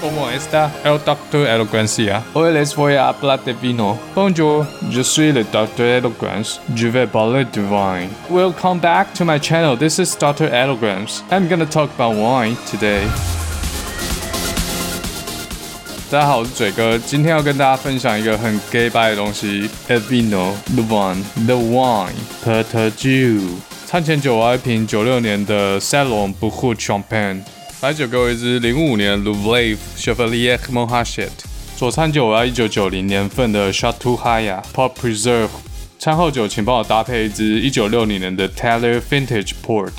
¿Cómo está el doctor Eloquencia? Hoy les voy a hablar de vino. Bonjour, je suis le docteur Eloquence. Je vais parler de wine. Welcome back to my channel. This is Dr. Eloquence. I'm gonna talk about wine today.大家好，我是嘴哥，今天要跟大家分享一个很 gay 掰的东西，El vino，the wine，the wine，Port Dieu。餐前酒我要一瓶九六年的 Salon Beaucoup Champagne。 白酒给我一支零五年 Louvelet Chevalier Montrachet，佐餐酒我要一九九零年份的 Chateau Haya Port Preserve，餐后酒请帮我搭配一支一九六零年的 Taylor Vintage Port。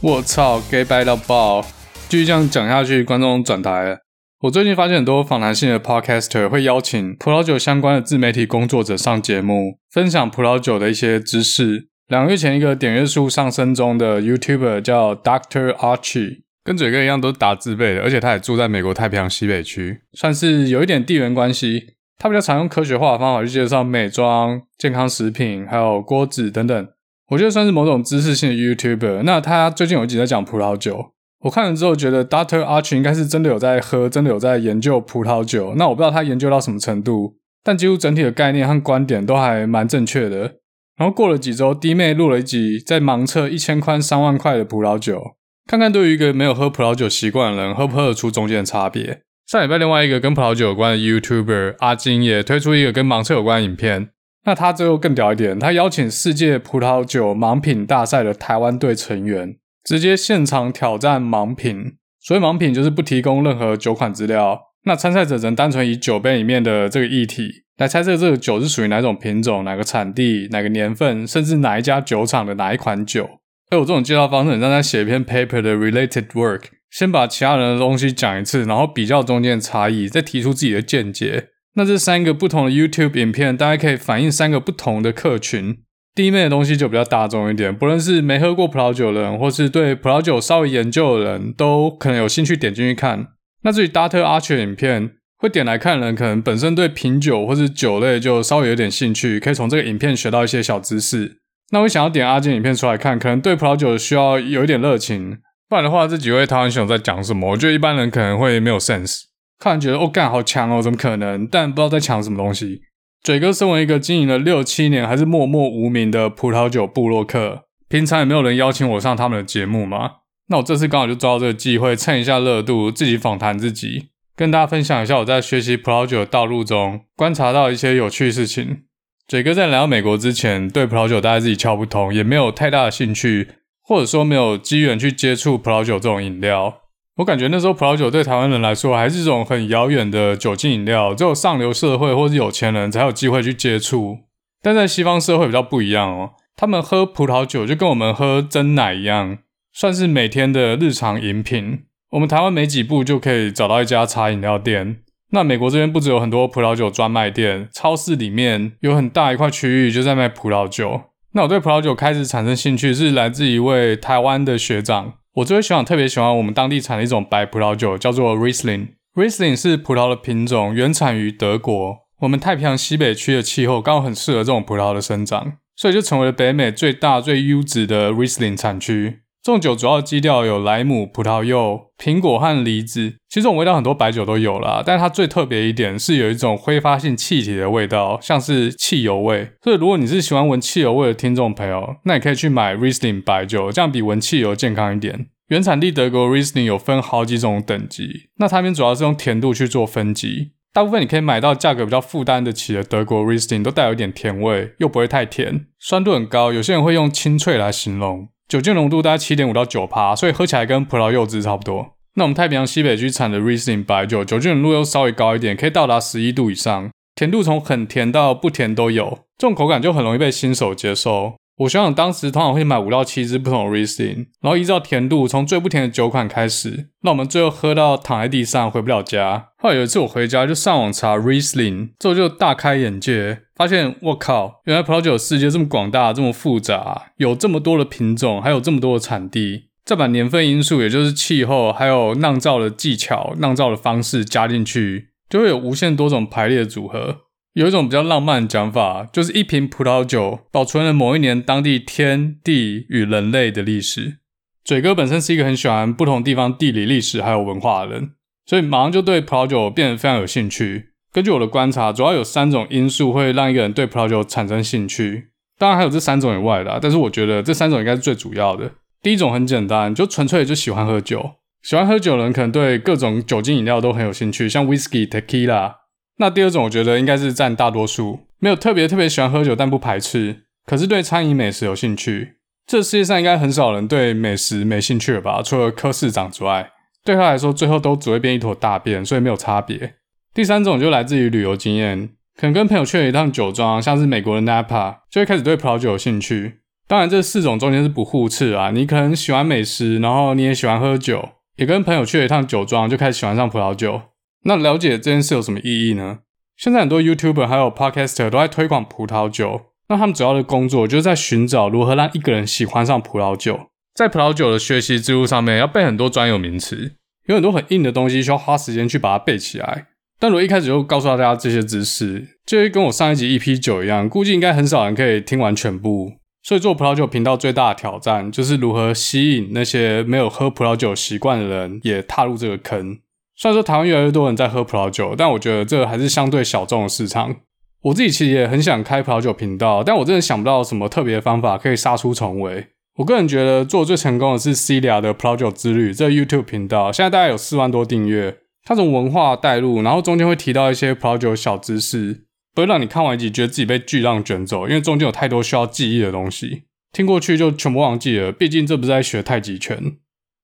我操，gay 掰到爆！继续这样讲下去，观众转台了。我最近发现很多访谈性的 Podcaster 会邀请葡萄酒相关的自媒体工作者上节目，分享葡萄酒的一些知识。两个月前，一个点阅数上升中的 YouTuber 叫 Dr. Archie。跟嘴哥一样都是打字辈的，而且他也住在美国太平洋西北区，算是有一点地缘关系。他比较常用科学化的方法去介绍美妆、健康食品，还有锅子等等。我觉得算是某种知识性的 YouTuber。那他最近有一集在讲葡萄酒，我看了之后觉得 Doctor Arch 应该是真的有在喝，真的有在研究葡萄酒。那我不知道他研究到什么程度，但几乎整体的概念和观点都还蛮正确的。然后过了几周，弟妹录了一集在盲测一千块、三万块的葡萄酒。看看对于一个没有喝葡萄酒习惯的人，喝不喝得出中间的差别。上礼拜另外一个跟葡萄酒有关的 YouTuber 阿金也推出一个跟盲测有关的影片。那他最后更屌一点，他邀请世界葡萄酒盲品大赛的台湾队成员，直接现场挑战盲品。所谓盲品就是不提供任何酒款资料，那参赛者只能单纯以酒杯里面的这个液体来猜测这个酒是属于哪种品种、哪个产地、哪个年份，甚至哪一家酒厂的哪一款酒。哎，我这种介绍方式很像在写一篇 paper 的 related work，先把其他人的东西讲一次，然后比较中间的差异，再提出自己的见解。那这三个不同的 YouTube 影片，大概可以反映三个不同的客群。第一面的东西就比较大众一点，不论是没喝过葡萄酒的人，或是对葡萄酒稍微研究的人，都可能有兴趣点进去看。那至于 Dart Archer 影片，会点来看的人，可能本身对品酒或是酒类就稍微有点兴趣，可以从这个影片学到一些小知识。那我想要点阿金影片出来看，可能对葡萄酒需要有一点热情，不然的话，这几位台湾选手在讲什么？我觉得一般人可能会没有 sense，看完觉得哦干好强哦，怎么可能？但不知道在抢什么东西。嘴哥身为一个经营了六七年还是默默无名的葡萄酒部落客，平常也没有人邀请我上他们的节目吗？那我这次刚好就抓到这个机会，蹭一下热度，自己访谈自己，跟大家分享一下我在学习葡萄酒的道路中观察到一些有趣事情。嘴哥在来到美国之前，对葡萄酒大概自己敲不通，也没有太大的兴趣，或者说没有机缘去接触葡萄酒这种饮料。我感觉那时候葡萄酒对台湾人来说还是一种很遥远的酒精饮料，只有上流社会或是有钱人才有机会去接触。但在西方社会比较不一样哦，他们喝葡萄酒就跟我们喝珍奶一样，算是每天的日常饮品。我们台湾没几步就可以找到一家茶饮料店。那美国这边不只有很多葡萄酒专卖店，超市里面有很大一块区域就在卖葡萄酒。那我对葡萄酒开始产生兴趣，是来自一位台湾的学长。我这位学长特别喜欢我们当地产的一种白葡萄酒，叫做 Riesling。Riesling 是葡萄的品种，原产于德国。我们太平洋西北区的气候刚好很适合这种葡萄的生长，所以就成为了北美最大、最优质的 Riesling 产区。这种酒主要基调有莱姆、葡萄柚、苹果和梨子。其实这种味道很多白酒都有啦，但它最特别一点是有一种挥发性气体的味道，像是汽油味。所以如果你是喜欢闻汽油味的听众朋友，那你可以去买 Riesling 白酒，这样比闻汽油健康一点。原产地德国 Riesling 有分好几种等级，那它们主要是用甜度去做分级。大部分你可以买到价格比较负担得起的德国 Riesling 都带有一点甜味，又不会太甜，酸度很高。有些人会用清脆来形容。酒精浓度大概七点五到九趴，所以喝起来跟葡萄柚汁差不多。那我们太平洋西北区产的 Riesling 白酒，酒精浓度又稍微高一点，可以到达十一度以上，甜度从很甜到不甜都有，这种口感就很容易被新手接受。我想想当时通常会买五到七支不同的 Riesling，然后依照甜度从最不甜的酒款开始，那我们最后喝到躺在地上回不了家。后来有一次我回家就上网查 Riesling，之后就大开眼界，发现我靠，原来葡萄酒世界这么广大，这么复杂，有这么多的品种，还有这么多的产地，再把年份因素，也就是气候，还有酿造的技巧、酿造的方式加进去，就会有无限多种排列组合。有一种比较浪漫的讲法，就是一瓶葡萄酒保存了某一年当地天地与人类的历史。嘴哥本身是一个很喜欢不同地方地理历史还有文化的人，所以马上就对葡萄酒变得非常有兴趣。根据我的观察，主要有三种因素会让一个人对葡萄酒产生兴趣。当然还有这三种以外的啊，但是我觉得这三种应该是最主要的。第一种很简单，就纯粹就喜欢喝酒。喜欢喝酒的人可能对各种酒精饮料都很有兴趣，像 whisky、tequila。那第二种我觉得应该是占大多数，没有特别特别喜欢喝酒，但不排斥，可是对餐饮美食有兴趣。这世界上应该很少人对美食没兴趣了吧？除了柯市长之外，对他来说最后都只会变一坨大便，所以没有差别。第三种就来自于旅游经验，可能跟朋友去了一趟酒庄，像是美国的 Napa，就会开始对葡萄酒有兴趣。当然，这四种中间是不互斥啊。你可能喜欢美食，然后你也喜欢喝酒，也跟朋友去了一趟酒庄，就开始喜欢上葡萄酒。那了解这件事有什么意义呢？现在很多 YouTuber 还有 Podcaster 都在推广葡萄酒。那他们主要的工作就是在寻找如何让一个人喜欢上葡萄酒。在葡萄酒的学习之路上面，要背很多专有名词，有很多很硬的东西需要花时间去把它背起来。但如果一开始就告诉大家这些知识，就会跟我上一集 EP 九一样，估计应该很少人可以听完全部。所以做葡萄酒频道最大的挑战，就是如何吸引那些没有喝葡萄酒习惯的人也踏入这个坑。虽然说台湾越来越多人在喝葡萄酒，但我觉得这还是相对小众的市场。我自己其实也很想开葡萄酒频道，但我真的想不到什么特别的方法可以杀出重围。我个人觉得做最成功的是 Celia 的葡萄酒之旅这 YouTube 频道，现在大概有四万多订阅。它从文化带入，然后中间会提到一些葡萄酒小知识，不会让你看完一集觉得自己被巨浪卷走，因为中间有太多需要记忆的东西，听过去就全部忘记了。毕竟这不是在学太极拳。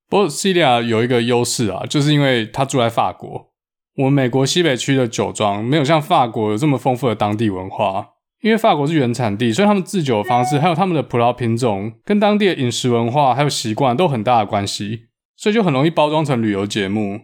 不过 Celia 有一个优势啊，就是因为他住在法国。我们美国西北区的酒庄没有像法国有这么丰富的当地文化，因为法国是原产地，所以他们制酒的方式还有他们的葡萄品种跟当地的饮食文化还有习惯都有很大的关系，所以就很容易包装成旅游节目。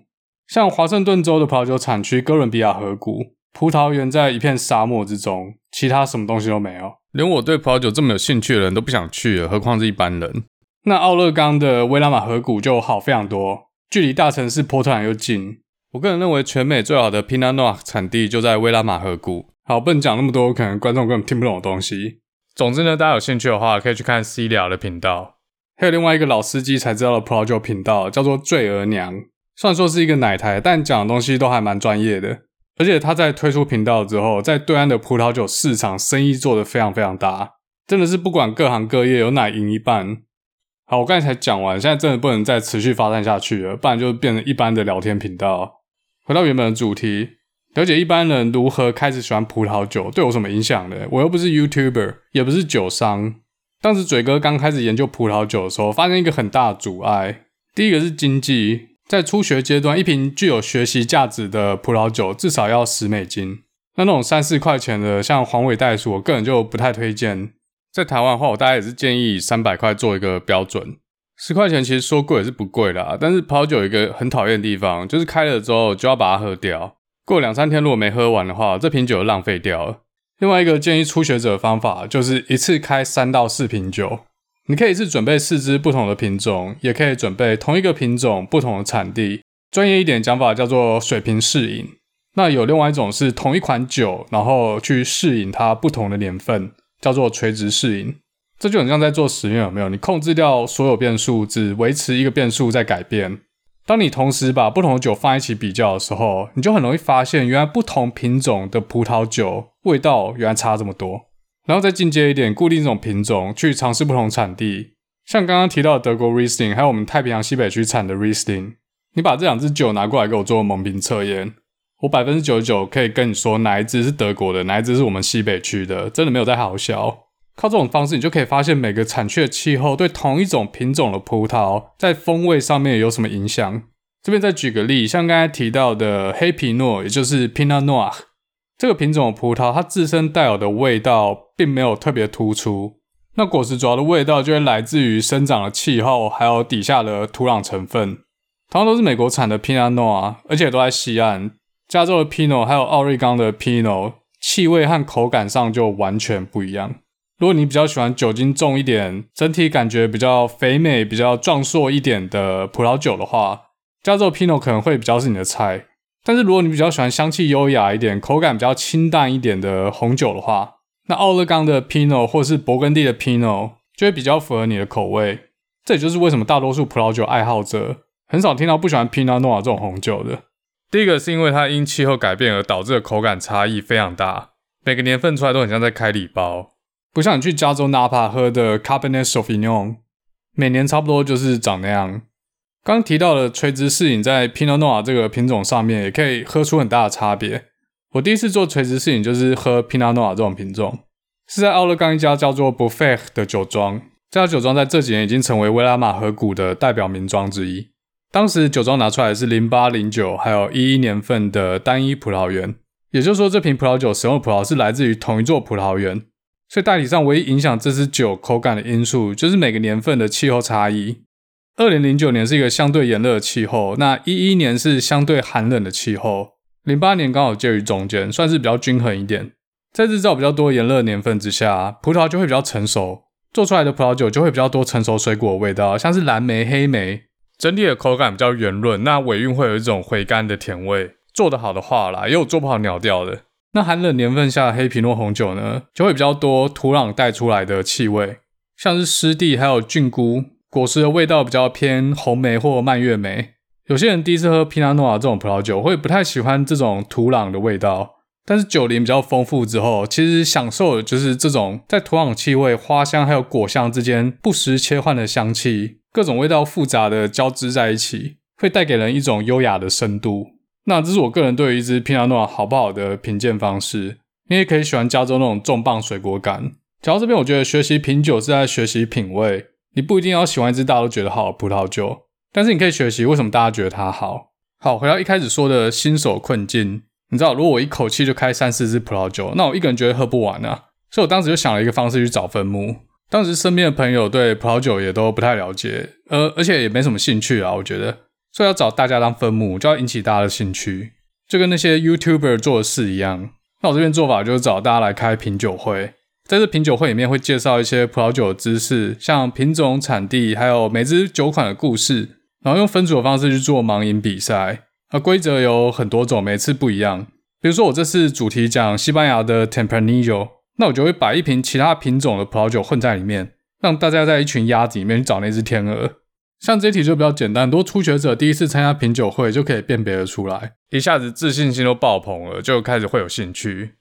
像华盛顿州的葡萄酒产区哥伦比亚河谷，葡萄园在一片沙漠之中，其他什么东西都没有，连我对葡萄酒这么有兴趣的人都不想去了，何况是一般人。那奥勒冈的威拉玛河谷就好非常多，距离大城市波特兰又近。我个人认为，全美最好的 Pinot Noir 产地就在威拉玛河谷。好，不能讲那么多，可能观众根本听不懂的东西。总之呢，大家有兴趣的话，可以去看 Celia 的频道。还有另外一个老司机才知道的葡萄酒频道，叫做醉儿娘。虽然说是一个奶台，但讲的东西都还蛮专业的。而且他在推出频道之后，在对岸的葡萄酒市场生意做得非常非常大，真的是不管各行各业，有奶赢一半。好，我刚才才讲完，现在真的不能再持续发展下去了，不然就变成一般的聊天频道。回到原本的主题，了解一般人如何开始喜欢葡萄酒，对我什么影响呢？我又不是 YouTuber，也不是酒商。当时嘴哥刚开始研究葡萄酒的时候，发现一个很大的阻碍。第一个是经济，在初学阶段，一瓶具有学习价值的葡萄酒至少要十美金。那那种三四块钱的，像黄尾袋鼠，我个人就不太推荐。在台湾的话，我大概也是建议三百块做一个标准。十块钱其实说贵也是不贵啦，但是葡萄酒有一个很讨厌的地方，就是开了之后就要把它喝掉。过两三天如果没喝完的话，这瓶酒就浪费掉了。另外一个建议初学者的方法，就是一次开三到四瓶酒。你可以是准备四支不同的品种，也可以准备同一个品种不同的产地。专业一点讲法叫做水平试饮。那有另外一种是同一款酒，然后去试饮它不同的年份，叫做垂直试饮。这就很像在做实验，有没有？你控制掉所有变数，只维持一个变数在改变。当你同时把不同的酒放一起比较的时候，你就很容易发现，原来不同品种的葡萄酒味道原来差这么多。然后再进阶一点，固定这种品种去尝试不同产地，像刚刚提到的德国 Riesling，还有我们太平洋西北区产的 Riesling，你把这两支酒拿过来给我做蒙瓶测验，我百分之九十九可以跟你说哪一支是德国的，哪一支是我们西北区的，真的没有在好笑。靠这种方式，你就可以发现每个产区的气候对同一种品种的葡萄在风味上面有什么影响。这边再举个例，像刚才提到的黑皮诺，也就是 Pinot Noir 这个品种的葡萄，它自身带有的味道并没有特别突出。那果实主要的味道就会来自于生长的气候，还有底下的土壤成分。同样都是美国产的 Pinot Noir，而且都在西岸，加州的 Pinot 还有奥瑞冈的 Pinot，气味和口感上就完全不一样。如果你比较喜欢酒精重一点，整体感觉比较肥美、比较壮硕一点的葡萄酒的话，加州 Pinot 可能会比较是你的菜。但是如果你比较喜欢香气优雅一点、口感比较清淡一点的红酒的话，那奥勒冈的 Pinot 或是勃艮第的 Pinot 就会比较符合你的口味。这也就是为什么大多数葡萄酒爱好者很少听到不喜欢 Pinot Noir 这种红酒的。第一个是因为它因气候改变而导致的口感差异非常大，每个年份出来都很像在开礼包，不像你去加州纳帕喝的 Cabernet Sauvignon，每年差不多就是长那样。刚提到的垂直适饮在 Pinot Noir 这个品种上面也可以喝出很大的差别。我第一次做垂直适饮就是喝 Pinot Noir 这种品种，是在奥勒冈一家叫做 Buffet 的酒庄。这家酒庄在这几年已经成为威拉玛河谷的代表名庄之一。当时酒庄拿出来的是零八、零九还有一一年份的单一葡萄园，也就是说，这瓶葡萄酒使用的葡萄是来自于同一座葡萄园。所以大体上唯一影响这支酒口感的因素，就是每个年份的气候差异。二零零九年是一个相对炎热的气候，那一一年是相对寒冷的气候，零八年刚好介于中间，算是比较均衡一点。在日照比较多炎热年份之下，葡萄就会比较成熟，做出来的葡萄酒就会比较多成熟水果的味道，像是蓝莓、黑莓。整体的口感比较圆润，那尾韵会有一种回甘的甜味。做得好的话啦，也有做不好鸟掉的。那寒冷年份下的黑皮诺红酒呢，就会比较多土壤带出来的气味，像是湿地还有菌菇，果实的味道比较偏红莓或蔓越莓。有些人第一次喝皮纳诺瓦这种葡萄酒，会不太喜欢这种土壤的味道，但是酒龄比较丰富之后，其实享受的就是这种在土壤气味、花香还有果香之间不时切换的香气。各种味道复杂的交织在一起，会带给人一种优雅的深度。那这是我个人对于一支 Pinot Noir 好不好的品鉴方式。你也可以喜欢加州那种重磅水果感。讲到这边，我觉得学习品酒是在学习品味。你不一定要喜欢一支大家都觉得好的葡萄酒，但是你可以学习为什么大家觉得它好。好，回到一开始说的新手困境，你知道，如果我一口气就开三四支葡萄酒，那我一个人绝对喝不完啊。所以我当时就想了一个方式去找分母。当时身边的朋友对葡萄酒也都不太了解，而而且也没什么兴趣啊，我觉得，所以要找大家当分母，就要引起大家的兴趣，就跟那些 YouTuber 做的事一样。那我这边做法就是找大家来开品酒会，在这品酒会里面会介绍一些葡萄酒的知识，像品种、产地，还有每支酒款的故事，然后用分组的方式去做盲饮比赛。而规则有很多种，每次不一样。比如说我这次主题讲西班牙的 Tempranillo。那我就会把一瓶其他品种的葡萄酒混在里面，让大家在一群鸭子里面去找那只天鹅。像这一题就比较简单，很多初学者第一次参加品酒会就可以辨别得出来，一下子自信心都爆棚了，就开始会有兴趣。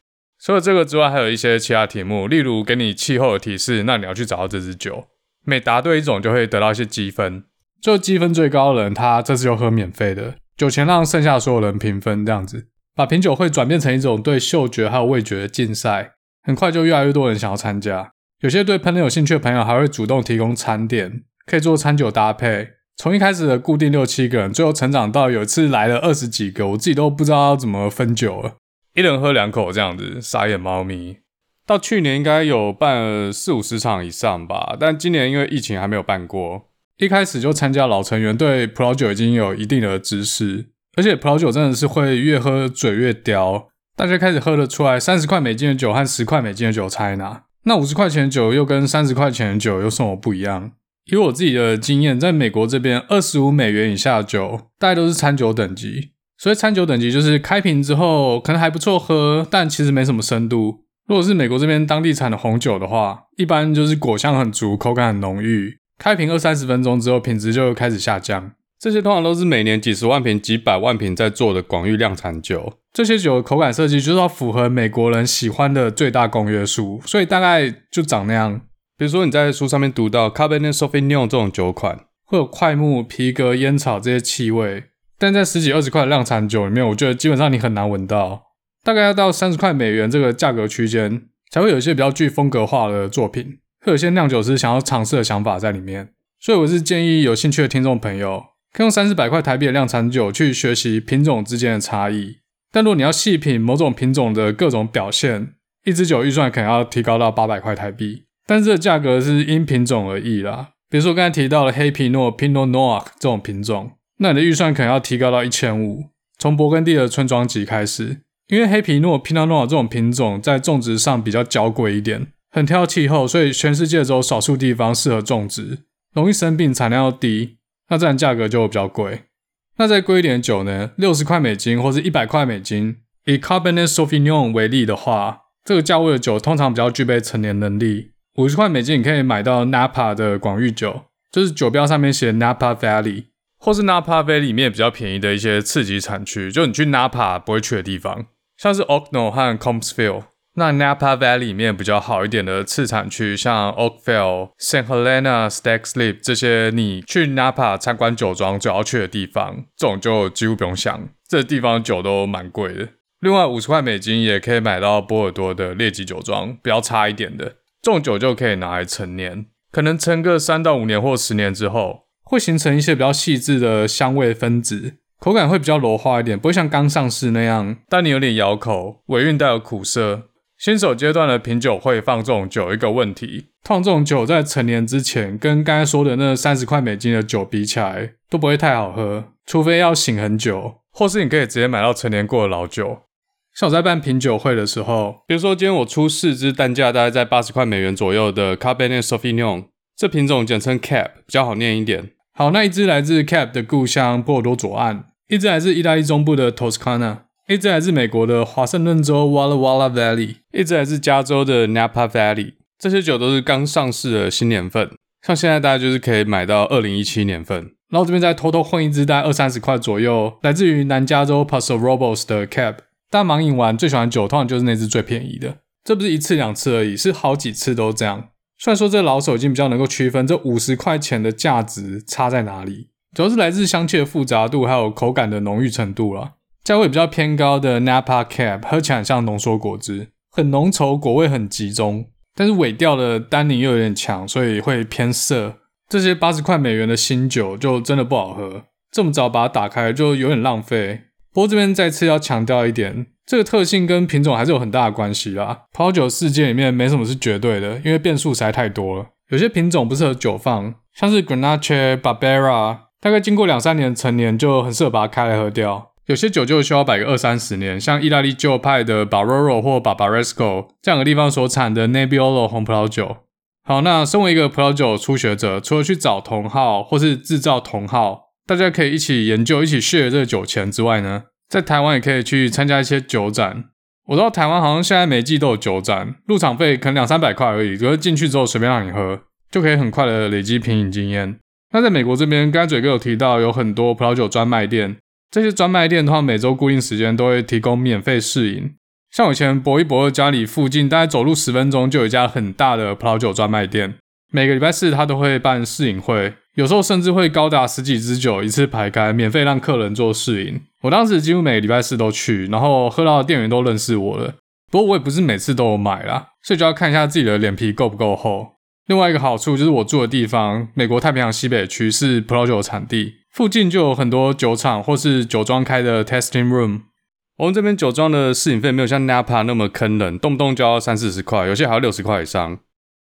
除了这个之外，还有一些其他题目，例如给你气候的提示，那你要去找到这支酒。每答对一种就会得到一些积分，就积分最高的人，他这次就喝免费的酒钱，让剩下所有人平分，这样子把品酒会转变成一种对嗅觉还有味觉的竞赛。很快就越来越多人想要参加，有些对烹饪有兴趣的朋友还会主动提供餐点，可以做餐酒搭配。从一开始的固定六七个人，最后成长到有一次来了二十几个，我自己都不知道要怎么分酒了，一人喝两口这样子，傻眼猫咪。到去年应该有办四五十场以上吧，但今年因为疫情还没有办过。一开始就参加老成员对葡萄酒已经有一定的知识，而且葡萄酒真的是会越喝嘴越刁。大家开始喝得出来，三十块美金的酒和十块美金的酒差哪？那五十块钱的酒又跟三十块钱的酒有什么不一样？以我自己的经验，在美国这边，二十五美元以下的酒，大概都是餐酒等级。所以餐酒等级就是开瓶之后可能还不错喝，但其实没什么深度。如果是美国这边当地产的红酒的话，一般就是果香很足，口感很浓郁。开瓶二三十分钟之后，品质就开始下降。这些通常都是每年几十万瓶、几百万瓶在做的广域量产酒。这些酒的口感设计就是要符合美国人喜欢的最大公约数，所以大概就长那样。比如说你在书上面读到 Cabernet Sauvignon 这种酒款，会有桧木、皮革、烟草这些气味，但在十几二十块的量产酒里面，我觉得基本上你很难闻到。大概要到三十块美元这个价格区间，才会有一些比较具风格化的作品，会有些酿酒师想要尝试的想法在里面。所以我是建议有兴趣的听众朋友。可以用三四百块台币的量产酒去学习品种之间的差异，但如果你要细品某种品种的各种表现，一支酒预算可能要提高到八百块台币。但是这个价格是因品种而异啦。比如说刚才提到的黑皮诺 （Pinot Noir） 这种品种，那你的预算可能要提高到一千五。从勃艮第的村庄级开始，因为黑皮诺 （Pinot Noir） 这种品种在种植上比较娇贵一点，很挑气候，所以全世界只有少数地方适合种植，容易生病，产量又低。那自然价格就比较贵。那再贵一点的酒呢？六十块美金或是一百块美金。以 Cabernet Sauvignon 为例的话，这个价位的酒通常比较具备陈年能力。五十块美金你可以买到 Napa 的广域酒，就是酒标上面写 Napa Valley。或是 Napa Valley 里面比较便宜的一些次级产区，就你去 Napa 不会去的地方，像是 Okno 和 Combsville。那 Napa Valley 里面比较好一点的次产区，像 Oakville、St. Helena、Stags Leap 这些，你去 Napa 参观酒庄就要去的地方，这种就几乎不用想，这地方酒都蛮贵的。另外五十块美金也可以买到波尔多的列级酒庄，比较差一点的，这种酒就可以拿来陈年，可能陈个三到五年或十年之后，会形成一些比较细致的香味分子，口感会比较柔滑一点，不会像刚上市那样，但你有点咬口，尾韵带有苦涩。新手阶段的品酒会放这种酒，一个问题，通常这种酒在成年之前，跟刚才说的那三十块美金的酒比起来，都不会太好喝，除非要醒很久，或是你可以直接买到成年过的老酒。像我在办品酒会的时候，比如说今天我出四支单价大概在八十块美元左右的 Cabernet Sauvignon，这品种简称 Cab，比较好念一点。好，那一支来自 Cab 的故乡波尔多左岸，一支来自意大利中部的 Toscana。一只来自美国的华盛顿州 Walla Walla Valley，一只来自加州的 Napa Valley，这些酒都是刚上市的新年份，像现在大家就是可以买到二零一七年份。然后这边再偷偷混一支大概二三十块左右，来自于南加州 Paso Robles 的 Cab。大家盲饮完最喜欢酒，通常就是那支最便宜的。这不是一次两次而已，是好几次都这样。虽然说这老手已经比较能够区分这五十块钱的价值差在哪里，主要是来自香气的复杂度，还有口感的浓郁程度啦。价位比较偏高的 Napa Cab 喝起来像浓缩果汁，很浓稠，果味很集中，但是尾调的单宁又有点强，所以会偏涩。这些八十块美元的新酒就真的不好喝，这么早把它打开就有点浪费。不过这边再次要强调一点，这个特性跟品种还是有很大的关系啦。葡萄酒世界里面没什么是绝对的，因为变数实在太多了。有些品种不适合久放，像是 Grenache、Barbera，大概经过两三年陈年就很适合把它开来喝掉。有些酒就需要摆个二三十年，像意大利旧派的 Barolo 或 Barbaresco 这两个地方所产的 Nebbiolo 红葡萄酒。好，那身为一个葡萄酒初学者，除了去找同号或是制造同号，大家可以一起研究、一起 share 这个酒钱之外呢，在台湾也可以去参加一些酒展。我知道台湾好像现在每季都有酒展，入场费可能两三百块而已，可是进去之后随便让你喝，就可以很快的累积品饮经验。那在美国这边，刚才嘴哥有提到有很多葡萄酒专卖店。这些专卖店的话，每周固定时间都会提供免费试饮。像我以前博一博二家里附近，大概走路十分钟就有一家很大的葡萄酒专卖店。每个礼拜四他都会办试饮会，有时候甚至会高达十几支酒一次排开，免费让客人做试饮。我当时几乎每个礼拜四都去，然后喝到的店员都认识我了。不过我也不是每次都有买啦，所以就要看一下自己的脸皮够不够厚。另外一个好处就是我住的地方，美国太平洋西北区是葡萄酒的产地。附近就有很多酒厂或是酒庄开的 tasting room。我们这边酒庄的试饮费没有像 Napa 那么坑人，动不动就要三四十块，有些还要六十块以上。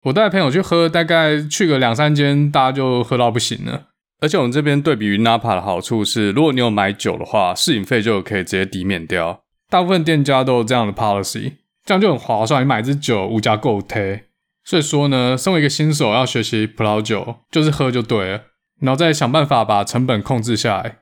我带朋友去喝，大概去个两三间，大家就喝到不行了。而且我们这边对比于 Napa 的好处是，如果你有买酒的话，试饮费就可以直接抵免掉。大部分店家都有这样的 policy，这样就很划算。你买支酒无价购贴。所以说呢，身为一个新手要学习葡萄酒，就是喝就对了。然后再想办法把成本控制下来。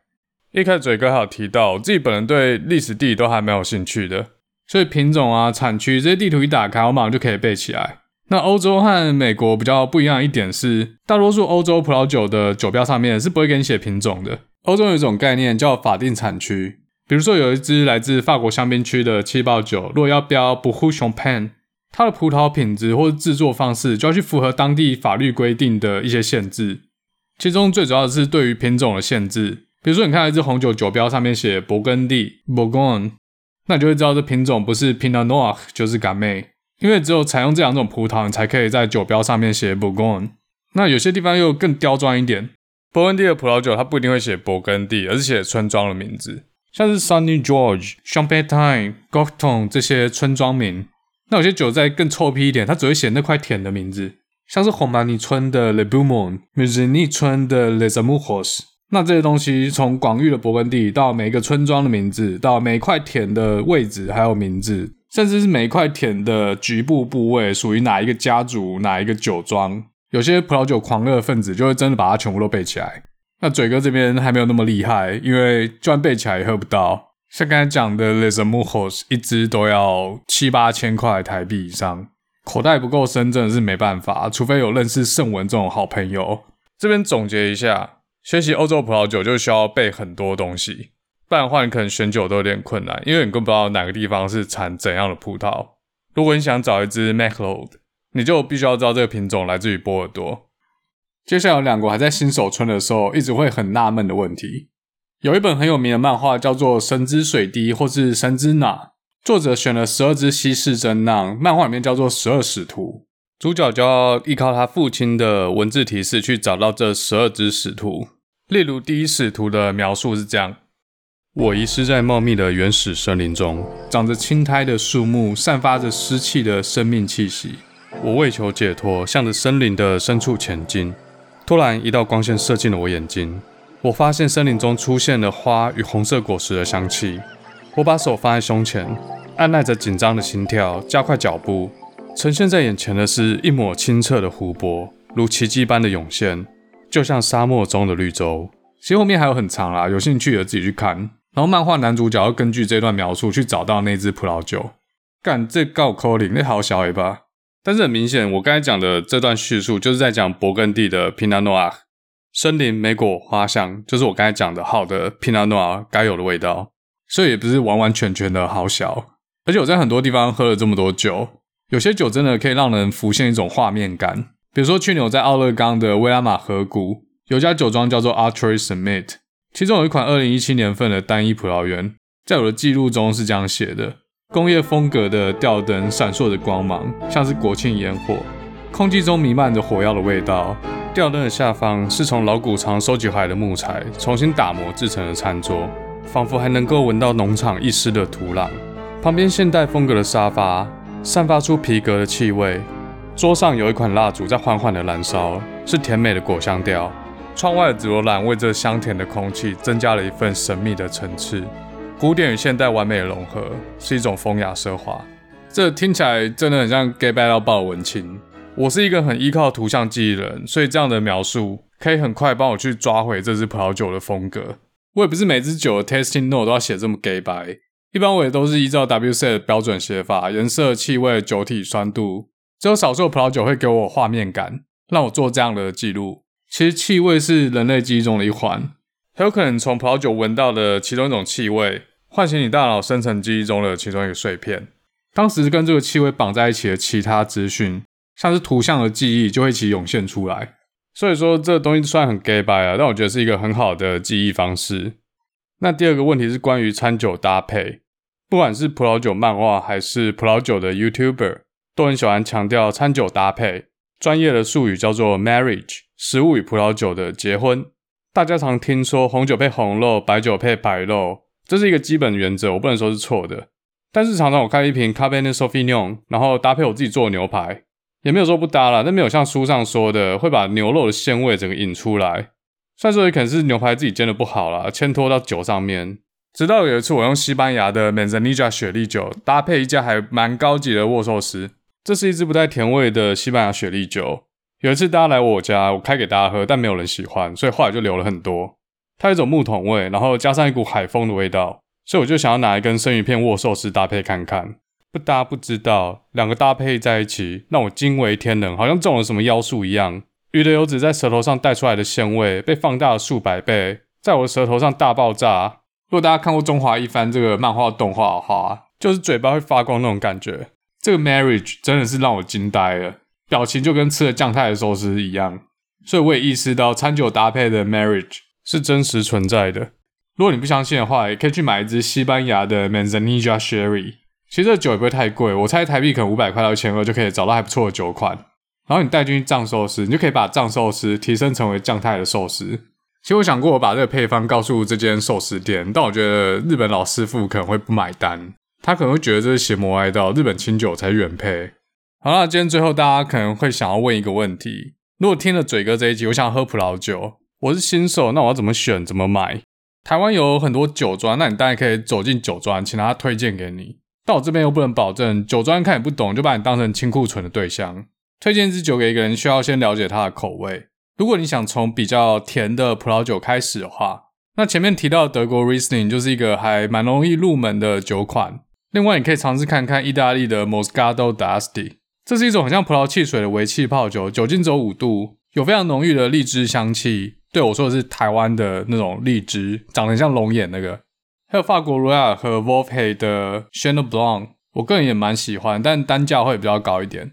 一开始嘴哥还有提到，自己本人对历史地理都还蛮有兴趣的，所以品种啊、产区这些地图一打开，我马上就可以背起来。那欧洲和美国比较不一样一点是，大多数欧洲葡萄酒的酒标上面是不会给你写品种的。欧洲有一种概念叫法定产区，比如说有一支来自法国香槟区的气泡酒，如果要标 Brut Champagne，它的葡萄品质或者制作方式就要去符合当地法律规定的一些限制。其中最主要的是对于品种的限制，比如说你看一支红酒酒标上面写勃艮第 b o u r g o n 那你就会知道这品种不是 Pinot Noir 就是 Gamay，因为只有采用这两种葡萄，你才可以在酒标上面写 b u r g o n。那有些地方又更刁钻一点，勃艮第的葡萄酒它不一定会写勃艮第，而是写村庄的名字，像是 Sunny George、Champagne、Gorton 这些村庄名。那有些酒再更臭屁一点，它只会写那块田的名字。像是红马尼村的 Le b u m o n m u s i n i 村的 Les Amours，那这些东西从广域的勃艮第到每一个村庄的名字，到每一块田的位置还有名字，甚至是每一块田的局部部位属于哪一个家族、哪一个酒庄，有些葡萄酒狂热分子就会真的把它全部都背起来。那嘴哥这边还没有那么厉害，因为就算背起来也喝不到。像刚才讲的 Les Amours，一支都要七八千块台币以上。口袋不够深，真的是没办法，除非有认识圣文这种好朋友。这边总结一下，学习欧洲葡萄酒就需要背很多东西，不然的话你可能选酒都有点困难，因为你更不知道哪个地方是产怎样的葡萄。如果你想找一支 m a c l o d 你就必须要知道这个品种来自于波尔多。接下来有两个还在新手村的时候，一直会很纳闷的问题。有一本很有名的漫画叫做《神之水滴》或是《神之哪》，作者选了十二支稀世珍雫，漫画里面叫做十二使徒，主角就要依靠他父亲的文字提示去找到这十二支使徒。例如第一使徒的描述是这样：我遗失在茂密的原始森林中，长着青苔的树木，散发着湿气的生命气息。我为求解脱，向着森林的深处前进。突然，一道光线射进了我眼睛。我发现森林中出现了花与红色果实的香气。我把手放在胸前，按捺着紧张的心跳，加快脚步。呈现在眼前的是一抹清澈的湖泊，如奇迹般的涌现，就像沙漠中的绿洲。其实后面还有很长啦，有兴趣的自己去看。然后漫画男主角要根据这段描述去找到那支葡萄酒。干，这够抠零，那好小尾巴。但是很明显，我刚才讲的这段叙述就是在讲勃艮第的 Pinot Noir。森林、莓果、花香，就是我刚才讲的好的 Pinot Noir 该有的味道，所以也不是完完全全的好小。而且我在很多地方喝了这么多酒，有些酒真的可以让人浮现一种画面感。比如说去年我在奥勒冈的威拉玛河谷，有家酒庄叫做 Archery Summit，其中有一款二零一七年份的单一葡萄园，在我的记录中是这样写的：工业风格的吊灯闪烁着光芒，像是国庆烟火，空气中弥漫着火药的味道。吊灯的下方是从老谷场收集回来的木材重新打磨制成的餐桌，仿佛还能够闻到农场一丝的土壤。旁边现代风格的沙发散发出皮革的气味，桌上有一款蜡烛在缓缓的燃烧，是甜美的果香调。窗外的紫罗兰为这香甜的空气增加了一份神秘的层次。古典与现代完美的融合，是一种风雅奢华。这听起来真的很像 gay 拜到爆文青。我是一个很依靠图像记忆的人，所以这样的描述可以很快帮我去抓回这支葡萄酒的风格。我也不是每支酒的 tasting note 都要写这么假掰，一般我也都是依照 WC 的标准写法，颜色、气味、酒体、酸度。只有少数葡萄酒会给我画面感，让我做这样的记录。其实气味是人类记忆中的一环，很有可能从葡萄酒闻到的其中一种气味，唤醒你大脑深层记忆中的其中一个碎片。当时跟这个气味绑在一起的其他资讯。像是图像的记忆就会一起涌现出来，所以说这个东西虽然很假掰啊，但我觉得是一个很好的记忆方式。那第二个问题是关于餐酒搭配，不管是葡萄酒漫画还是葡萄酒的 YouTuber，都很喜欢强调餐酒搭配，专业的术语叫做 marriage，食物与葡萄酒的结婚。大家常听说红酒配红肉，白酒配白肉，这是一个基本原则，我不能说是错的。但是常常我开一瓶 Cabernet Sauvignon，然后搭配我自己做的牛排。也没有说不搭啦，但没有像书上说的会把牛肉的鲜味整个引出来。虽然说也可能是牛排自己煎的不好啦，牵拖到酒上面。直到有一次我用西班牙的 Manzanilla 雪莉酒搭配一家还蛮高级的握寿司，这是一支不带甜味的西班牙雪莉酒。有一次大家来我家，我开给大家喝，但没有人喜欢，所以后来就留了很多。它有一种木桶味，然后加上一股海风的味道，所以我就想要拿一根生鱼片握寿司搭配看看。不搭不知道，两个搭配在一起，让我惊为天人，好像中了什么妖术一样。鱼的油脂在舌头上带出来的鲜味，被放大了数百倍，在我的舌头上大爆炸。如果大家看过《中华一番》这个漫画动画的话，就是嘴巴会发光那种感觉。这个 marriage 真的是让我惊呆了，表情就跟吃了酱太的寿司一样。所以我也意识到餐酒搭配的 marriage 是真实存在的。如果你不相信的话，也可以去买一支西班牙的 Manzanilla Sherry。其实这酒也不会太贵，我猜台币可能五百块到一千二就可以找到还不错的酒款。然后你带进去藏寿司，你就可以把藏寿司提升成为酱太的寿司。其实我想过我把这个配方告诉这间寿司店，但我觉得日本老师傅可能会不买单，他可能会觉得这是邪魔歪道，日本清酒才原配。好了，今天最后大家可能会想要问一个问题：如果听了嘴哥这一集，我想喝葡萄酒，我是新手，那我要怎么选？怎么买？台湾有很多酒庄，那你当然可以走进酒庄，请他推荐给你。但我这边又不能保证，酒庄看你不懂就把你当成清库存的对象。推荐一支酒给一个人，需要先了解他的口味。如果你想从比较甜的葡萄酒开始的话，那前面提到德国 Riesling 就是一个还蛮容易入门的酒款。另外，你可以尝试看看意大利的 Moscato d'Asti，这是一种很像葡萄汽水的微气泡酒，酒精只有五度，有非常浓郁的荔枝香气，对，我说的是台湾的那种荔枝，长得像龙眼那个。还有法国罗亚和 Wolfhay 的 Chenin Blanc，我个人也蛮喜欢，但单价会比较高一点。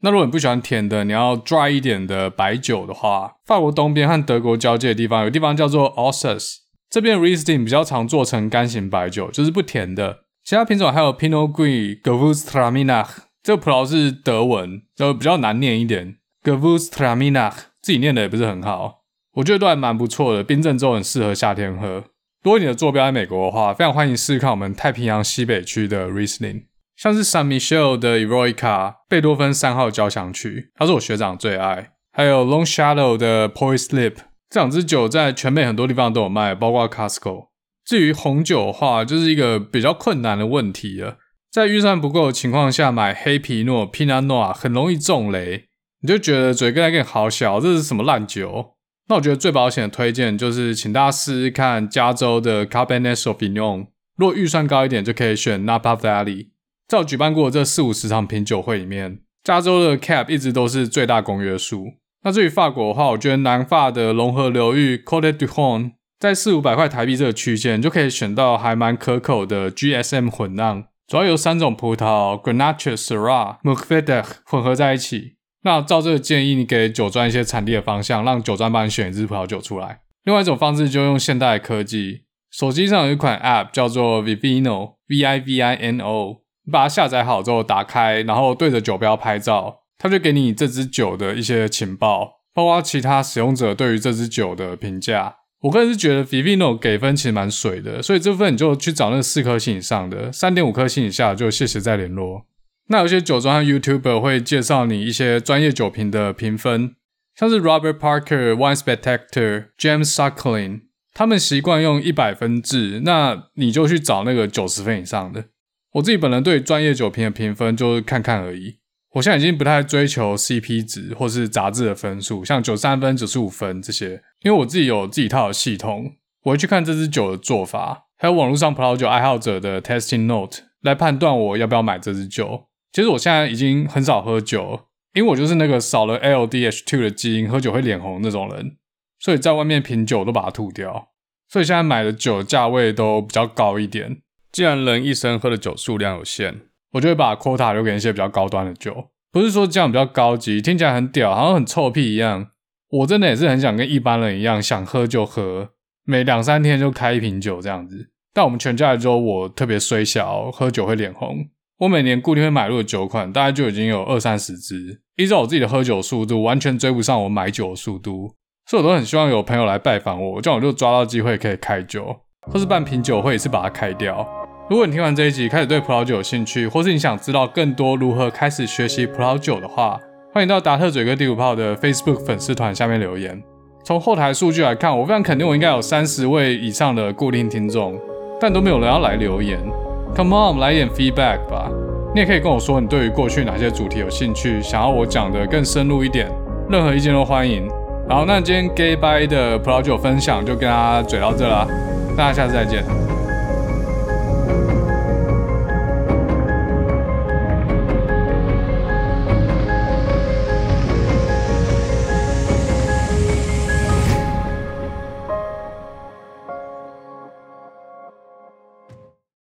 那如果你不喜欢甜的，你要 dry 一点的白酒的话，法国东边和德国交界的地方有地方叫做 Alsace，这边 Riesling 比较常做成干型白酒，就是不甜的。其他品种还有 Pinot Gris、Gewürztraminer，这个葡萄是德文，就比较难念一点。Gewürztraminer 自己念的也不是很好，我觉得都还蛮不错的，冰镇之后很适合夏天喝。如果你的坐标在美国的话，非常欢迎试试看我们太平洋西北区的 Riesling。像是 San Michele 的 Eroica 贝多芬三号交响曲，它是我学长最爱。还有 Long Shadow 的 Porty Slip，这两支酒在全美很多地方都有卖，包括 Costco。至于红酒的话，就是一个比较困难的问题了。在预算不够的情况下买黑皮诺 Pinot Noir 很容易中雷，你就觉得嘴跟那个好小，这是什么烂酒？那我觉得最保险的推荐就是请大家试试看加州的 Cabernet Sauvignon。如果预算高一点，就可以选 Napa Valley。在我举办过的这四五十场品酒会里面，加州的 Cab 一直都是最大公约数。那至于法国的话，我觉得南法的隆河流域 Côtes du Rhône 在四五百块台币这个区间，就可以选到还蛮可口的 GSM 混酿，主要有三种葡萄 Grenache、Syrah、Mourvedre 混合在一起。那照这个建议，你给酒庄一些产地的方向，让酒庄帮你选一支葡萄酒出来。另外一种方式就用现代科技，手机上有一款 App 叫做 Vivino，V I V I N O。你把它下载好之后打开，然后对着酒标拍照，它就给你这支酒的一些情报，包括其他使用者对于这支酒的评价。我个人是觉得 Vivino 给分其实蛮水的，所以这部分你就去找那四颗星以上的，三点五颗星以下就谢谢再联络。那有些酒庄和 YouTuber 会介绍你一些专业酒评的评分，像是 Robert Parker、Wine Spectator、James Suckling，他们习惯用一百分制，那你就去找那个九十分以上的。我自己本人对专业酒评的评分就是看看而已。我现在已经不太追求 CP 值或是杂志的分数，像九三分、九十五分这些，因为我自己有自己一套的系统，我会去看这支酒的做法，还有网络上葡萄酒爱好者的 testing Note 来判断我要不要买这支酒。其实我现在已经很少喝酒，因为我就是那个少了 LDH2 的基因，喝酒会脸红那种人，所以在外面品酒都把它吐掉。所以现在买的酒价位都比较高一点。既然人一生喝的酒数量有限，我就会把 quota 留给一些比较高端的酒。不是说这样比较高级，听起来很屌，好像很臭屁一样。我真的也是很想跟一般人一样，想喝就喝，每两三天就开一瓶酒这样子。但我们全家来说，我特别衰小，喝酒会脸红。我每年固定会买入的酒款，大概就已经有二三十支。依照我自己的喝酒速度，完全追不上我买酒的速度，所以我都很希望有朋友来拜访我，这样我就抓到机会可以开酒，或是办品酒会，也是把它开掉。如果你听完这一集开始对葡萄酒有兴趣，或是你想知道更多如何开始学习葡萄酒的话，欢迎到达特嘴哥第五炮的 Facebook 粉丝团下面留言。从后台数据来看，我非常肯定我应该有三十位以上的固定听众，但都没有人要来留言。Come on，来点 feedback 吧。你也可以跟我说你对于过去哪些主题有兴趣，想要我讲的更深入一点，任何意见都欢迎。好，那今天 Gay Bye 的葡萄酒分享就跟大家嘴到这啦，大家下次再见。